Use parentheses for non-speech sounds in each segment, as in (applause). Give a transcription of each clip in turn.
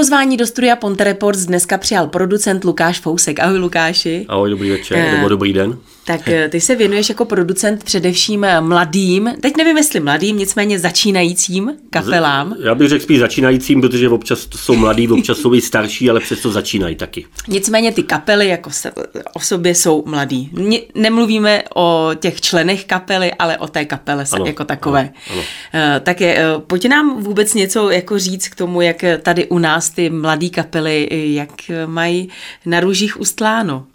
Pozvání do studia Ponte Reports dneska přijal producent Lukáš Fousek. Ahoj Lukáši. Ahoj, dobrý večer, uh, nebo dobrý den. Tak eh, ty se věnuješ jako producent především eh, mladým, teď nevím jestli mladým, nicméně začínajícím kapelám. Já bych řekl spíš začínajícím, protože občas jsou mladí, občas jsou i starší, ale přesto začínají taky. Nicméně ty kapely jako se, o sobě jsou mladí. Nemluvíme o těch členech kapely, ale o té kapele ano, jako takové. Ano, ano. Tak je, pojď nám vůbec něco jako říct k tomu, jak tady u nás ty mladé kapely, jak mají na růžích ustláno.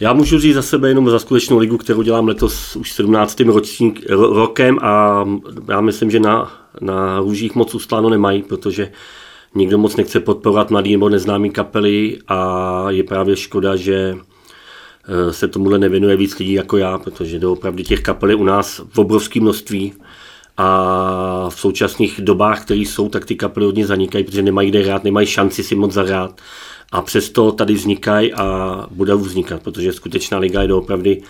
Já můžu říct za sebe jenom za skutečnou ligu, kterou dělám letos už 17. Ročník, rokem a já myslím, že na, na růžích moc ustláno nemají, protože nikdo moc nechce podporovat mladý nebo neznámý kapely a je právě škoda, že eh, se tomuhle nevěnuje víc lidí jako já, protože doopravdy těch kapel je u nás v obrovském množství a v současných dobách, které jsou, tak ty kapely hodně zanikají, protože nemají kde hrát, nemají šanci si moc zahrát a přesto tady vznikají a budou vznikat, protože skutečná liga je doopravdy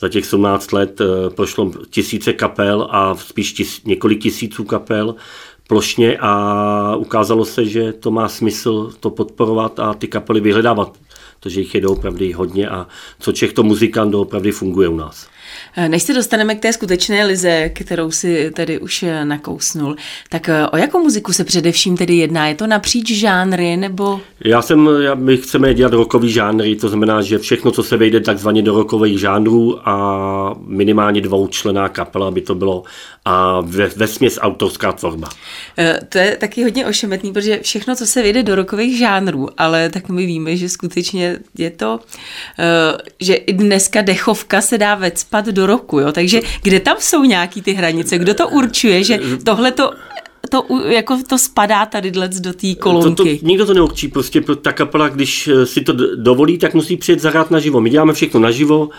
za těch 17 let eh, prošlo tisíce kapel a spíš tis, několik tisíců kapel plošně a ukázalo se, že to má smysl to podporovat a ty kapely vyhledávat, protože jich je doopravdy hodně a co Čech to muzikant doopravdy funguje u nás. Eh, než se dostaneme k té skutečné lize, kterou si tedy už eh, nakousnul, tak eh, o jakou muziku se především tedy jedná? Je to napříč žánry nebo? Já jsem, já, my chceme dělat rokový žánry, to znamená, že všechno, co se vejde takzvaně do rokových žánrů a minimálně dvoučlená kapela by to bylo a ve, ve směs autorská tvorba. To je taky hodně ošemetný, protože všechno, co se vejde do rokových žánrů, ale tak my víme, že skutečně je to, že i dneska dechovka se dá vecpat do roku, jo? takže kde tam jsou nějaký ty hranice, kdo to určuje, že tohle to to, jako to spadá tady do té kolonky. To, to, nikdo to neurčí, prostě ta kapela, když si to dovolí, tak musí přijet zahrát naživo. My děláme všechno naživo,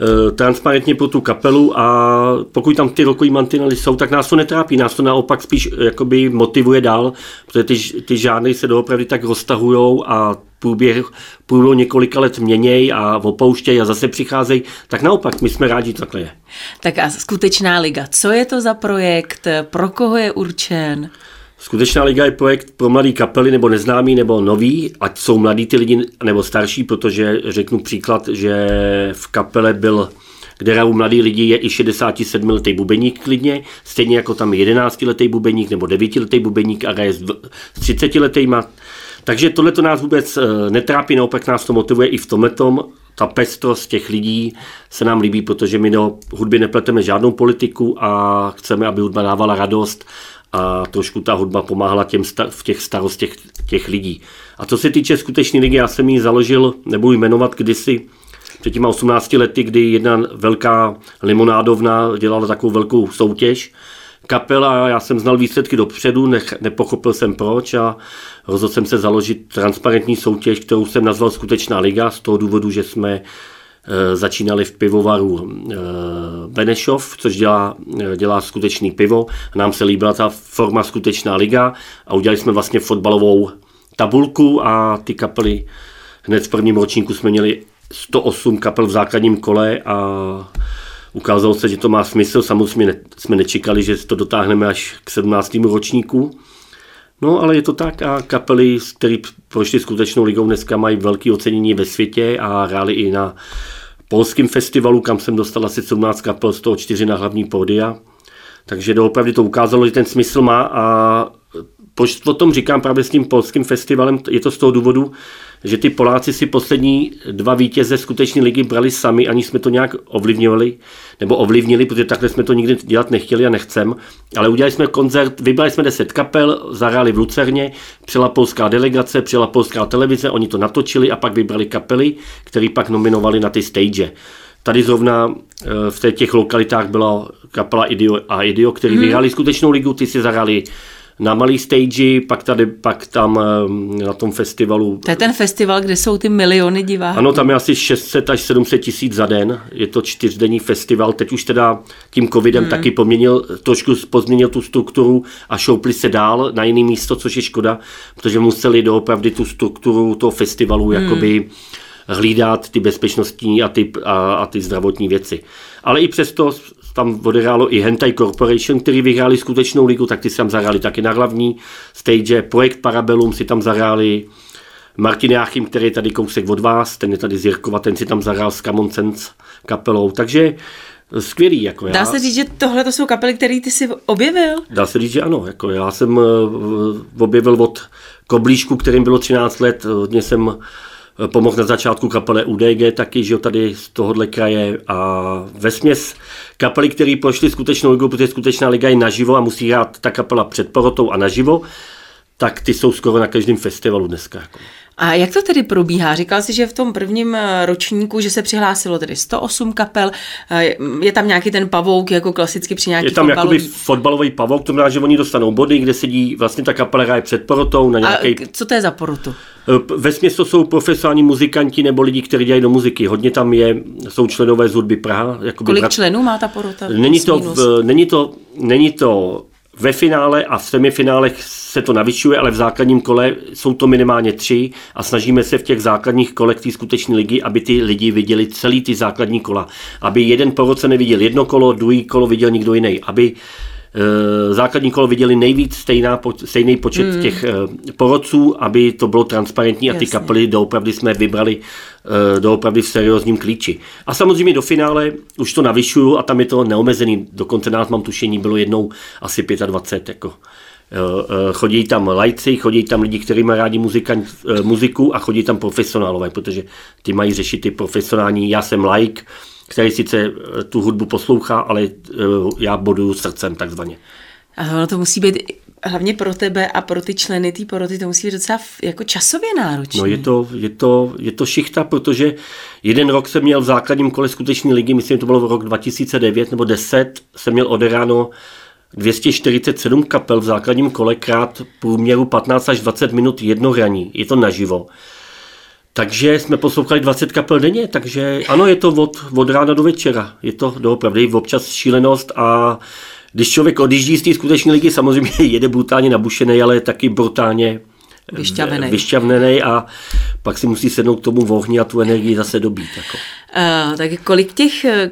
Eh, transparentně pro tu kapelu a pokud tam ty rokový mantinely jsou, tak nás to netrápí, nás to naopak spíš eh, jakoby motivuje dál, protože ty, ty žádné se doopravdy tak roztahují a průběh průběhu několika let měněj a opouštějí a zase přicházejí, tak naopak, my jsme rádi, takhle je. Tak a skutečná liga, co je to za projekt, pro koho je určen? Skutečná liga je projekt pro mladý kapely nebo neznámý nebo nový, ať jsou mladí ty lidi nebo starší, protože řeknu příklad, že v kapele byl kde hrajou mladí lidi, je i 67-letý bubeník klidně, stejně jako tam 11-letý bubeník nebo 9-letý bubeník a hraje s 30-letýma. Takže tohle to nás vůbec eh, netrápí, naopak nás to motivuje i v tomhletom. Ta pestrost těch lidí se nám líbí, protože my do hudby nepleteme žádnou politiku a chceme, aby hudba dávala radost a trošku ta hudba pomáhala těm sta- v těch starostech těch lidí. A co se týče skutečné ligy, já jsem ji založil, nebudu jmenovat kdysi, před těma 18 lety, kdy jedna velká limonádovna dělala takovou velkou soutěž, kapela, já jsem znal výsledky dopředu, nech, nepochopil jsem proč a rozhodl jsem se založit transparentní soutěž, kterou jsem nazval Skutečná liga, z toho důvodu, že jsme Eh, začínali v pivovaru eh, Benešov, což dělá, eh, dělá skutečný pivo. Nám se líbila ta forma skutečná liga a udělali jsme vlastně fotbalovou tabulku a ty kapely hned v prvním ročníku jsme měli 108 kapel v základním kole a ukázalo se, že to má smysl. Samozřejmě jsme nečekali, že to dotáhneme až k 17. ročníku. No, ale je to tak a kapely, které prošly skutečnou ligou, dneska mají velké ocenění ve světě a hráli i na polském festivalu, kam jsem dostal asi 17 kapel, z toho 4 na hlavní pódia. Takže doopravdy to ukázalo, že ten smysl má a proč o tom říkám právě s tím polským festivalem, je to z toho důvodu, že ty Poláci si poslední dva vítěze skutečné ligy brali sami, ani jsme to nějak ovlivňovali, nebo ovlivnili, protože takhle jsme to nikdy dělat nechtěli a nechcem, ale udělali jsme koncert, vybrali jsme 10 kapel, zahráli v Lucerně, přijela polská delegace, přijela polská televize, oni to natočili a pak vybrali kapely, které pak nominovali na ty stage. Tady zrovna eh, v těch lokalitách byla kapela Idio a Idio, který hmm. vyhráli skutečnou ligu, ty si zahráli na malý stage, pak tady, pak tam eh, na tom festivalu. To je ten festival, kde jsou ty miliony diváků. Ano, tam je asi 600 až 700 tisíc za den. Je to čtyřdenní festival. Teď už teda tím covidem hmm. taky poměnil, trošku pozměnil tu strukturu a šoupli se dál na jiný místo, což je škoda, protože museli doopravdy tu strukturu toho festivalu hmm. jakoby hlídat ty bezpečnostní a ty, a, a ty zdravotní věci. Ale i přesto tam odehrálo i Hentai Corporation, který vyhráli skutečnou ligu, tak ty si tam zahráli taky na hlavní stage. Projekt Parabellum si tam zahráli Martin Jáchym, který je tady kousek od vás, ten je tady z Jirkova, ten si tam zahrál s Common Sense kapelou. Takže skvělý. Jako já. Dá se říct, že tohle to jsou kapely, které ty jsi objevil? Dá se říct, že ano. Jako já jsem eh, objevil od Koblížku, kterým bylo 13 let, hodně jsem eh, pomohl na začátku kapele UDG taky, že tady z tohohle kraje a ve směs kapely, které prošly skutečnou ligou, protože skutečná liga je naživo a musí hrát ta kapela před porotou a naživo, tak ty jsou skoro na každém festivalu dneska. Jako. A jak to tedy probíhá? Říkal jsi, že v tom prvním eh, ročníku, že se přihlásilo tedy 108 kapel, eh, je tam nějaký ten pavouk, jako klasicky při nějaký Je tam fotbalový... jakoby fotbalový pavouk, to znamená, že oni dostanou body, kde sedí vlastně ta kapela hraje před porotou. Na nějaký... A co to je za porotu? Eh, ve to jsou profesionální muzikanti nebo lidi, kteří dělají do muziky. Hodně tam je, jsou členové z hudby Praha. Kolik brat... členů má ta porota? Není to, v, není to, není to ve finále a v semifinálech se to navyšuje, ale v základním kole jsou to minimálně tři a snažíme se v těch základních kolech té skutečné ligy, aby ty lidi viděli celý ty základní kola. Aby jeden po roce neviděl jedno kolo, druhý kolo viděl někdo jiný. Aby základní kolo viděli nejvíc stejná, stejný počet hmm. těch eh, porodců, aby to bylo transparentní a ty Jasně. kapely doopravdy jsme vybrali eh, doopravdy v seriózním klíči. A samozřejmě do finále už to navyšuju a tam je to neomezený. Dokonce nás mám tušení, bylo jednou asi 25. Jako. Chodí tam lajci, chodí tam lidi, kteří mají rádi muzikant, muziku a chodí tam profesionálové, protože ty mají řešit ty profesionální. Já jsem like, který sice eh, tu hudbu poslouchá, ale eh, já boduju srdcem takzvaně. A ono to musí být hlavně pro tebe a pro ty členy té poroty, to musí být docela jako časově náročné. No je to, je, to, je to šichta, protože jeden rok jsem měl v základním kole skutečné ligy, myslím, to bylo v rok 2009 nebo 10, jsem měl oderáno 247 kapel v základním kole krát průměru 15 až 20 minut jedno hraní. Je to naživo. Takže jsme poslouchali 20 kapel denně, takže ano, je to od, od rána do večera. Je to doopravdy občas šílenost a když člověk odjíždí z té skutečné ligy, samozřejmě (laughs) jede brutálně nabušený, ale taky brutálně vyšťavnený. vyšťavnený a pak si musí sednout k tomu v ohni a tu energii zase dobít. Jako. Uh, tak kolik těch eh,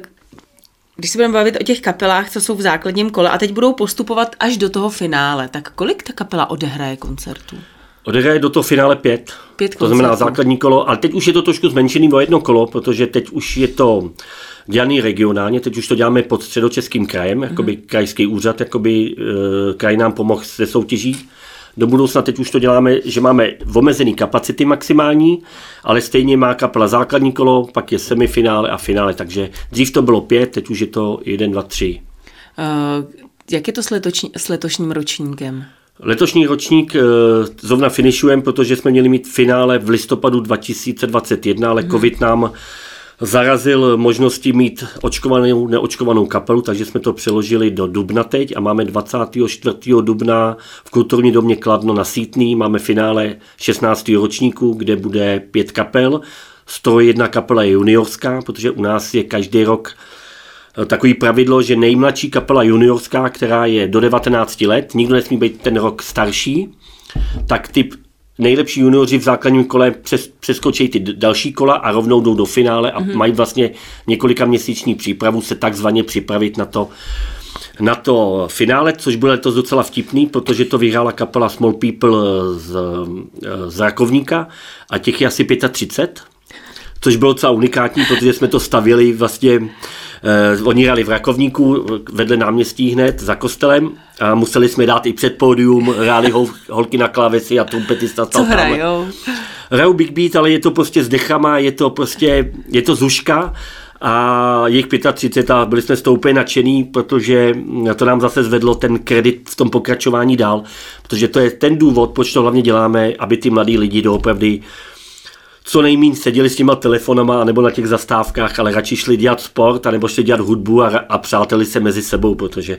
když se budeme bavit o těch kapelách, co jsou v základním kole a teď budou postupovat až do toho finále, tak kolik ta kapela odehraje koncertů? Odehraje do toho finále pět. Pět to znamená základní kolo, ale teď už je to trošku zmenšený o jedno kolo, protože teď už je to dělaný regionálně, teď už to děláme pod středočeským krajem, mm-hmm. jakoby krajský úřad, jakoby e, kraj nám pomohl se soutěží. Do budoucna teď už to děláme, že máme omezený kapacity maximální, ale stejně má kapela základní kolo, pak je semifinále a finále, takže dřív to bylo pět, teď už je to jeden, dva, tři. Uh, jak je to s, letoční, s letošním ročníkem? Letošní ročník e, zrovna finišujeme, protože jsme měli mít finále v listopadu 2021, ale hmm. covid nám zarazil možnosti mít očkovanou, neočkovanou kapelu, takže jsme to přeložili do dubna teď a máme 24. dubna v kulturní domě Kladno na Sítný, máme finále 16. ročníku, kde bude pět kapel, 101 kapela je juniorská, protože u nás je každý rok takový pravidlo, že nejmladší kapela juniorská, která je do 19 let, nikdo nesmí být ten rok starší, tak ty nejlepší junioři v základním kole přes, přeskočí ty další kola a rovnou jdou do finále a mm-hmm. mají vlastně několika měsíční přípravu se takzvaně připravit na to, na to finále, což bylo letos docela vtipný, protože to vyhrála kapela Small People z, z Rakovníka a těch je asi 35, což bylo docela unikátní, protože jsme to stavěli vlastně Eh, oni hráli v Rakovníku vedle náměstí hned za kostelem a museli jsme dát i před pódium, hráli hol, holky na klávesi a trumpetista Co hrajou? Hrajou Big Beat, ale je to prostě s dechama, je to prostě, je to zuška a jich 35 a byli jsme z toho úplně nadšený, protože to nám zase zvedlo ten kredit v tom pokračování dál, protože to je ten důvod, proč to hlavně děláme, aby ty mladí lidi doopravdy co nejméně seděli s těma telefonama nebo na těch zastávkách, ale radši šli dělat sport, anebo šli dělat hudbu a, a přáteli se mezi sebou, protože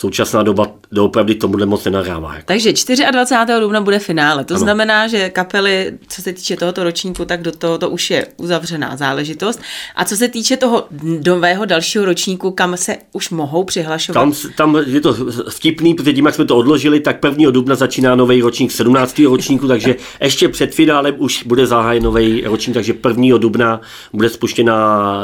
současná doba doopravdy tomuhle moc nenahrává. Jako. Takže 24. dubna bude finále. To ano. znamená, že kapely, co se týče tohoto ročníku, tak do toho to už je uzavřená záležitost. A co se týče toho nového dalšího ročníku, kam se už mohou přihlašovat? Tam, tam je to vtipný, protože tím, jak jsme to odložili, tak 1. dubna začíná nový ročník 17. ročníku, takže ještě před finálem už bude zahájen nový ročník, takže 1. dubna bude spuštěná,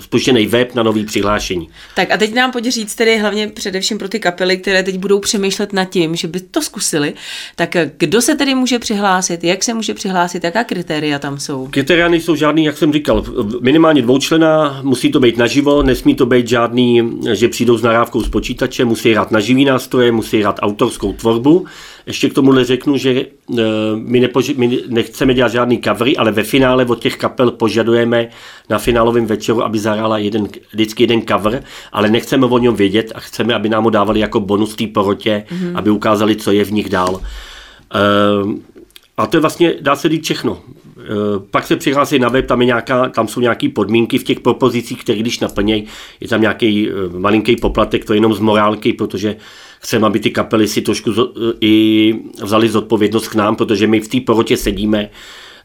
spuštěný web na nový přihlášení. Tak a teď nám pojď říct tedy hlavně především pro ty kapely, které teď budou přemýšlet nad tím, že by to zkusili, tak kdo se tedy může přihlásit, jak se může přihlásit, jaká kritéria tam jsou? Kritéria nejsou žádný, jak jsem říkal, minimálně dvoučlená, musí to být naživo, nesmí to být žádný, že přijdou s narávkou z počítače, musí hrát na živý nástroje, musí hrát autorskou tvorbu. Ještě k tomu řeknu, že e, my, nepoži- my nechceme dělat žádný covery, ale ve finále od těch kapel požadujeme na finálovém večeru, aby zahrála jeden, vždycky jeden cover, ale nechceme o něm vědět a chceme, aby nám ho dávali jako bonus té porotě, mm-hmm. aby ukázali, co je v nich dál. E, a to je vlastně, dá se říct všechno. E, pak se přihlásí na web, tam, je nějaká, tam jsou nějaké podmínky v těch propozicích, které když naplnějí, je tam nějaký e, malinký poplatek, to je jenom z morálky, protože chceme, aby ty kapely si trošku i vzali zodpovědnost k nám, protože my v té porotě sedíme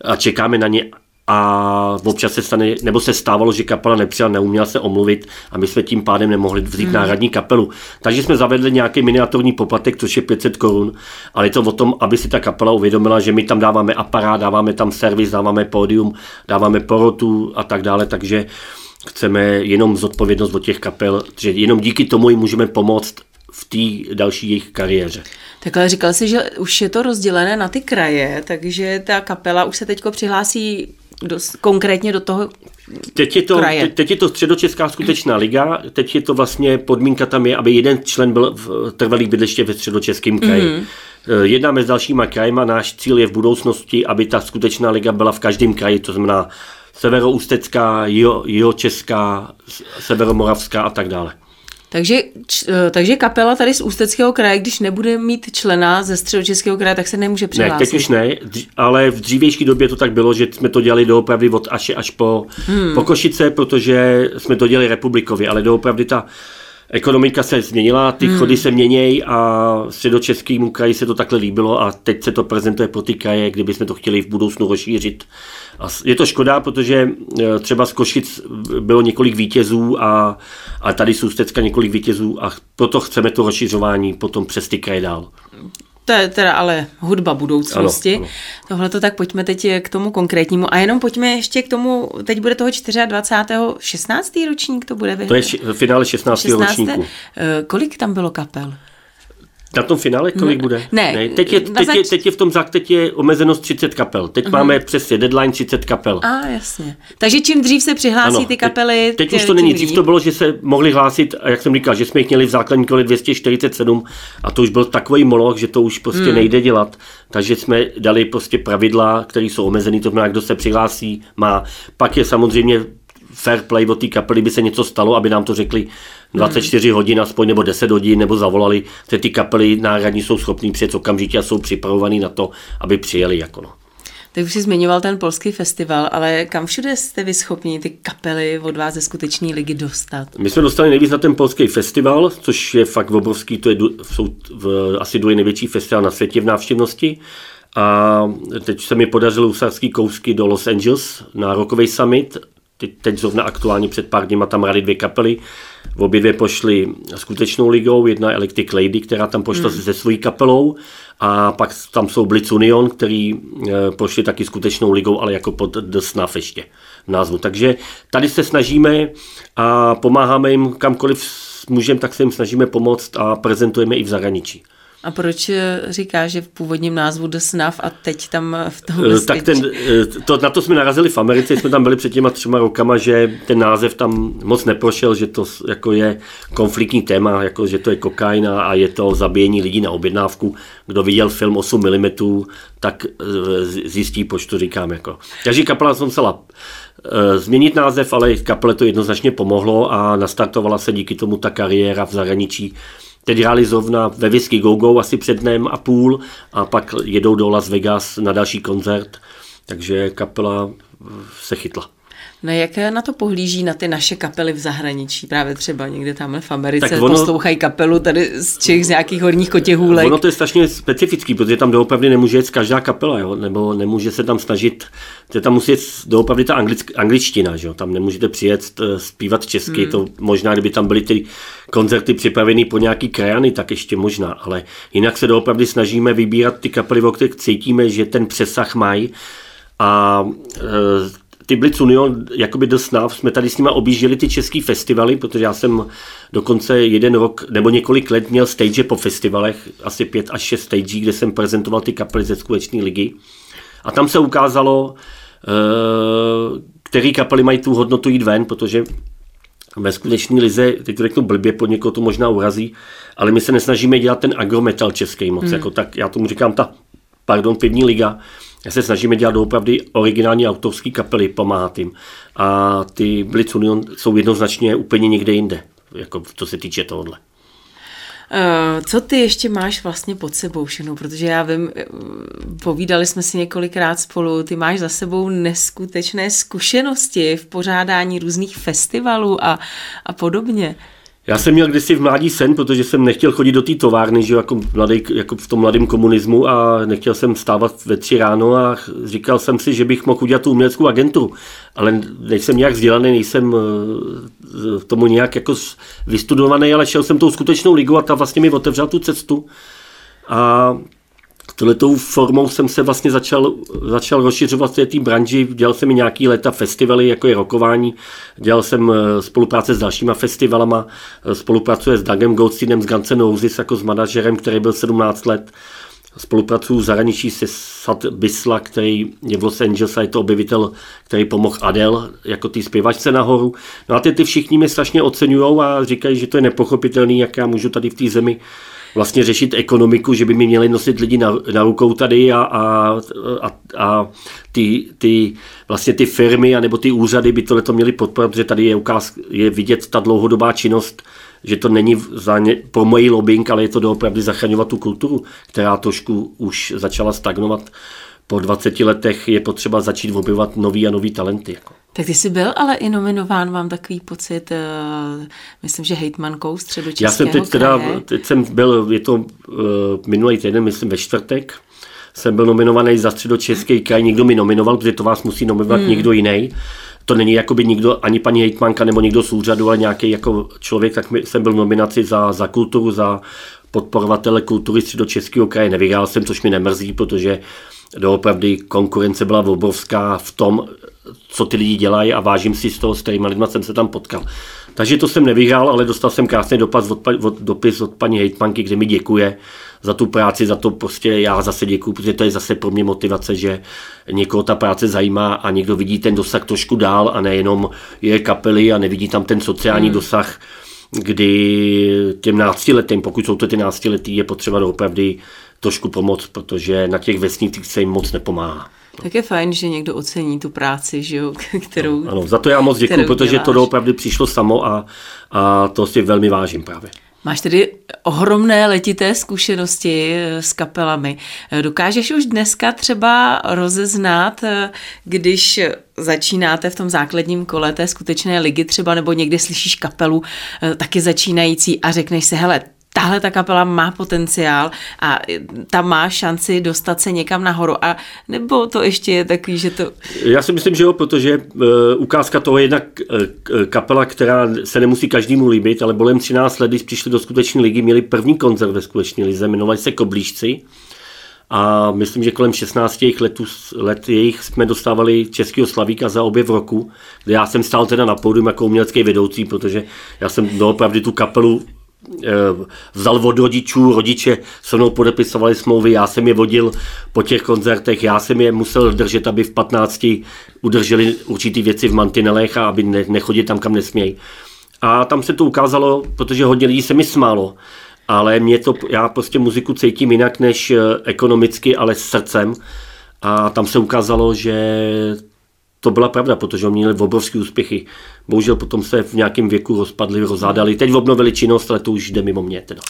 a čekáme na ně a občas se stane, nebo se stávalo, že kapela nepřijela, neuměla se omluvit a my jsme tím pádem nemohli vzít hmm. náhradní kapelu. Takže jsme zavedli nějaký miniaturní poplatek, což je 500 korun, ale je to o tom, aby si ta kapela uvědomila, že my tam dáváme aparát, dáváme tam servis, dáváme pódium, dáváme porotu a tak dále, takže chceme jenom zodpovědnost od těch kapel, že jenom díky tomu jim můžeme pomoct v té další jejich kariéře. Takhle říkal jsi, že už je to rozdělené na ty kraje, takže ta kapela už se teď přihlásí do, konkrétně do toho Teď je, to, kraje. teď je to středočeská skutečná liga, teď je to vlastně, podmínka tam je, aby jeden člen byl v trvalý bydliště ve středočeském kraji. Mm-hmm. Jednáme s dalšíma krajima, náš cíl je v budoucnosti, aby ta skutečná liga byla v každém kraji, to znamená severoústecká, jihočeská, severomoravská a tak dále. Takže, č, eh, takže kapela tady z Ústeckého kraje, když nebude mít člena ze středočeského kraje, tak se nemůže přihlásit. Ne, teď už ne, ale v dřívější době to tak bylo, že jsme to dělali doopravdy od až až po, hmm. po Košice, protože jsme to dělali republikově, ale doopravdy ta ekonomika se změnila, ty hmm. chody se měnějí a středočeskému kraji se to takhle líbilo a teď se to prezentuje pro ty kraje, kdyby jsme to chtěli v budoucnu rozšířit. A je to škoda, protože e, třeba z Košic bylo několik vítězů a, a tady z Ústecka několik vítězů a proto chceme to rozšiřování potom přes ty kraje dál. To je teda ale hudba budoucnosti. Tohle to tak pojďme teď k tomu konkrétnímu. A jenom pojďme ještě k tomu, teď bude toho 24. 16. ročník, to bude vyhrát. To je finále 16. 16. ročníku. Eh, kolik tam bylo kapel? Na tom finále kolik ne, bude? Ne. ne teď, je, teď, zač... je, teď je v tom zák, teď je omezenost 30 kapel. Teď uh-huh. máme přesně deadline 30 kapel. A jasně. Takže čím dřív se přihlásí ano, ty kapely... Teď, teď tě, už to není. Dřív to bylo, že se mohli hlásit, a jak jsem říkal, že jsme jich měli v základní kole 247 a to už byl takový moloch, že to už prostě hmm. nejde dělat. Takže jsme dali prostě pravidla, které jsou omezené, to znamená, kdo se přihlásí, má. Pak je samozřejmě fair play od té kapely, by se něco stalo, aby nám to řekli 24 hmm. hodin aspoň, nebo 10 hodin, nebo zavolali, že ty kapely náhradní jsou schopní přijet okamžitě a jsou připravovaní na to, aby přijeli. Jako no. Ty už jsi zmiňoval ten polský festival, ale kam všude jste vy schopni ty kapely od vás ze skutečné ligy dostat? My jsme dostali nejvíc na ten polský festival, což je fakt obrovský, to je jsou v, asi druhý největší festival na světě v návštěvnosti. A teď se mi podařilo usarský kousky do Los Angeles na rokový summit teď zrovna aktuálně před pár dněma tam hráli dvě kapely. V obě dvě pošli skutečnou ligou, jedna je Electric Lady, která tam pošla hmm. se svojí kapelou a pak tam jsou Blitz Union, který eh, pošli taky skutečnou ligou, ale jako pod The Snuff ještě v názvu. Takže tady se snažíme a pomáháme jim kamkoliv můžeme, tak se jim snažíme pomoct a prezentujeme i v zahraničí. A proč eh, říká, že v původním názvu The Snuff a teď tam v tom uh, Tak ten, eh, to, na to jsme narazili v Americe, jsme tam byli před těma třema rokama, že ten název tam moc neprošel, že to jako je konfliktní téma, jako že to je kokaina a je to zabíjení lidí na objednávku. Kdo viděl film 8 mm, tak zjistí, proč to říkám. Jako. Takže kapela jsem musela změnit název, ale kapele to jednoznačně pomohlo a nastartovala se díky tomu ta kariéra v zahraničí Teď hráli zrovna ve Whisky Go Go asi před dnem a půl a pak jedou do Las Vegas na další koncert, takže kapela se chytla. No jak na to pohlíží na ty naše kapely v zahraničí, právě třeba někde tam v Americe tak ono, poslouchají kapelu tady z Čech, z nějakých horních kotěhůlek. Ono to je strašně specifický, protože tam doopravdy nemůže jít každá kapela, jo? nebo nemůže se tam snažit, že tam musí jít doopravdy ta anglick, angličtina, že jo? tam nemůžete přijet eh, zpívat česky, hmm. to možná, kdyby tam byly ty koncerty připravený po nějaký krajany, tak ještě možná, ale jinak se doopravdy snažíme vybírat ty kapely, o kterých cítíme, že ten přesah mají a ty Blitz Union, jakoby dost snav, jsme tady s nimi objížděli ty český festivaly, protože já jsem dokonce jeden rok nebo několik let měl stage po festivalech, asi pět až šest stage, kde jsem prezentoval ty kapely ze skutečné ligy. A tam se ukázalo, eh, který kapely mají tu hodnotu jít ven, protože ve skutečné lize, teď to řeknu blbě, pod někoho to možná urazí, ale my se nesnažíme dělat ten agrometal český moc, hmm. jako tak já tomu říkám ta, pardon, pivní liga, se snažíme dělat opravdu originální autorské kapely, pomáhat jim. A ty Blitz Union jsou jednoznačně úplně někde jinde, jako co se týče tohohle. Eh, co ty ještě máš vlastně pod sebou všechno? Protože já vím, eh, povídali jsme si několikrát spolu, ty máš za sebou neskutečné zkušenosti v pořádání různých festivalů a, a podobně. Já jsem měl kdysi v mládí sen, protože jsem nechtěl chodit do té továrny, že jako, mladý, jako v tom mladém komunismu a nechtěl jsem stávat ve tři ráno a říkal jsem si, že bych mohl udělat tu uměleckou agenturu, ale nejsem nějak vzdělaný, nejsem eh, tomu nějak jako vystudovaný, ale šel jsem tou skutečnou ligu a ta vlastně mi otevřela tu cestu. A Tohletou formou jsem se vlastně začal, začal rozšiřovat v té branži, dělal jsem i nějaký leta festivaly, jako je rokování, dělal jsem eh, spolupráce s dalšíma festivalama, eh, spolupracuje s Dagem Goldsteinem z Guns N' Roses jako s manažerem, který byl 17 let, spolupracuju v zahraničí se Sad Bisla, který je v Los Angeles a je to objevitel, který pomohl Adele jako ty zpěvačce nahoru. No a ty, ty všichni mě strašně oceňují a říkají, že to je nepochopitelný, jak já můžu tady v té zemi vlastně řešit ekonomiku, že by mi měli nosit lidi na, na rukou tady a, a, a, a ty, ty, vlastně ty firmy anebo ty úřady by tohle měly podporovat, protože tady je, ukáz, je vidět ta dlouhodobá činnost, že to není za ně, pro mojí lobbying, ale je to doopravdy zachraňovat tu kulturu, která trošku už začala stagnovat. Po 20 letech je potřeba začít objevovat nový a nový talenty. Jako. Tak ty jsi byl ale i nominován, mám takový pocit, uh, myslím, že hejtmankou středočeského Já jsem teď teda, teď jsem byl, je to uh, minulý týden, myslím ve čtvrtek, jsem byl nominovaný za středočeský kraj, někdo mi nominoval, protože to vás musí nominovat hmm. někdo jiný. To není jakoby nikdo, ani paní hejtmanka nebo někdo z úřadu, ale nějaký jako člověk, tak jsem byl nominaci za, za kulturu, za podporovatele kultury středočeského kraje. Nevyhrál jsem, což mi nemrzí, protože doopravdy konkurence byla obrovská v tom, co ty lidi dělají a vážím si z toho, s kterými lidmi jsem se tam potkal. Takže to jsem nevyhrál, ale dostal jsem krásný dopis od, od, dopis od paní hejtmanky, kde mi děkuje za tu práci, za to prostě já zase děkuji, protože to je zase pro mě motivace, že někoho ta práce zajímá a někdo vidí ten dosah trošku dál a nejenom je kapely a nevidí tam ten sociální hmm. dosah, kdy těm náctiletým, pokud jsou to ty náctiletí, je potřeba opravdu trošku pomoct, protože na těch vesnicích se jim moc nepomáhá. Tak je fajn, že někdo ocení tu práci, že jo, kterou... Ano, ano, za to já moc děkuji, protože děláš. to opravdu přišlo samo a, a to si velmi vážím právě. Máš tedy ohromné letité zkušenosti eh, s kapelami. Eh, dokážeš už dneska třeba rozeznat, eh, když začínáte v tom základním kole té skutečné ligy třeba, nebo někdy slyšíš kapelu taky začínající a řekneš si, hele, tahle ta kapela má potenciál a ta má šanci dostat se někam nahoru. A nebo to ještě je takový, že to... Já si myslím, že jo, protože uh, ukázka toho je jedna uh, kapela, která se nemusí každému líbit, ale bolem 13 let, když přišli do skutečné ligy, měli první koncert ve skutečné lize, jmenovali se Koblížci. A myslím, že kolem 16 jejich letů, let jejich jsme dostávali Českého slavíka za obě v roku, kde já jsem stál teda na pódium jako umělecký vedoucí, protože já jsem doopravdy tu kapelu Eh, vzal od rodičů, rodiče se mnou podepisovali smlouvy, já jsem je vodil po těch koncertech, já jsem je musel držet, aby v 15 udrželi určitý věci v mantinelech a aby ne, nechodili tam, kam nesmějí. A tam se to ukázalo, protože hodně lidí se mi smálo, ale mě to, já prostě muziku cítím jinak než eh, ekonomicky, ale s srdcem. A tam se ukázalo, že to byla pravda, protože oni měli obrovské úspěchy. Bohužel potom se v nějakém věku rozpadli, rozádali. Teď obnovili činnost, ale to už jde mimo mě. Teda.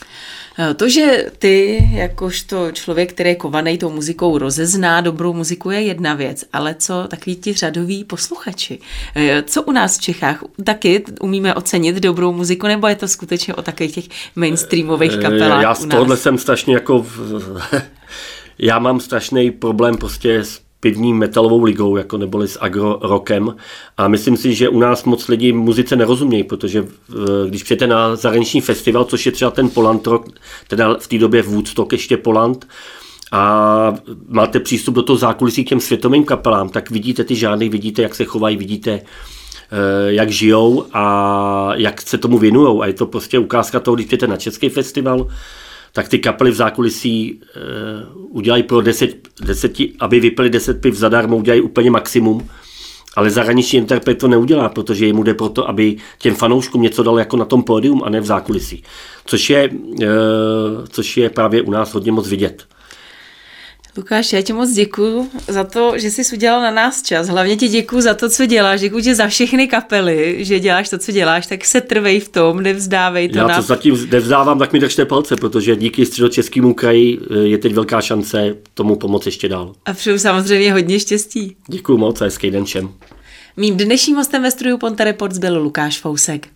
Eh, to, že ty, jakožto člověk, který je kovaný tou muzikou, rozezná dobrou muziku, je jedna věc, ale co takový ti řadoví posluchači? Eh, co u nás v Čechách? Taky umíme ocenit dobrou muziku, nebo je to skutečně o takových těch mainstreamových kapelách Já z tohohle jsem strašně jako... V... (laughs) Já mám strašný problém prostě s pivní metalovou ligou, jako neboli s agro rockem. A myslím si, že u nás moc lidí muzice nerozumějí, protože když přijete na zahraniční festival, což je třeba ten Poland rock, teda v té době Woodstock ještě Poland, a máte přístup do toho zákulisí k těm světovým kapelám, tak vidíte ty žádný, vidíte, jak se chovají, vidíte, eh, jak žijou a jak se tomu věnují. A je to prostě ukázka toho, když přijete na český festival, tak ty kapely v zákulisí uh, udělají pro deset, deseti, aby vypili deset piv zadarmo, udělají úplně maximum. Ale zahraniční interpret to neudělá, protože jemu jde proto, aby těm fanouškům něco dal jako na tom pódium a ne v zákulisí. Což je, uh, což je právě u nás hodně moc vidět. Lukáš, já ti moc děkuji za to, že jsi udělal na nás čas. Hlavně ti děkuji za to, co děláš. Děkuji ti za všechny kapely, že děláš to, co děláš, tak se trvej v tom, nevzdávej to. Já na... to zatím nevzdávám, tak mi držte palce, protože díky středočeskému kraji eh, je teď velká šance tomu pomoct ještě dál. A přeju samozřejmě hodně štěstí. Děkuji moc a hezký den všem. Mým dnešním hostem ve studiu Ponte Reports byl Lukáš Fousek.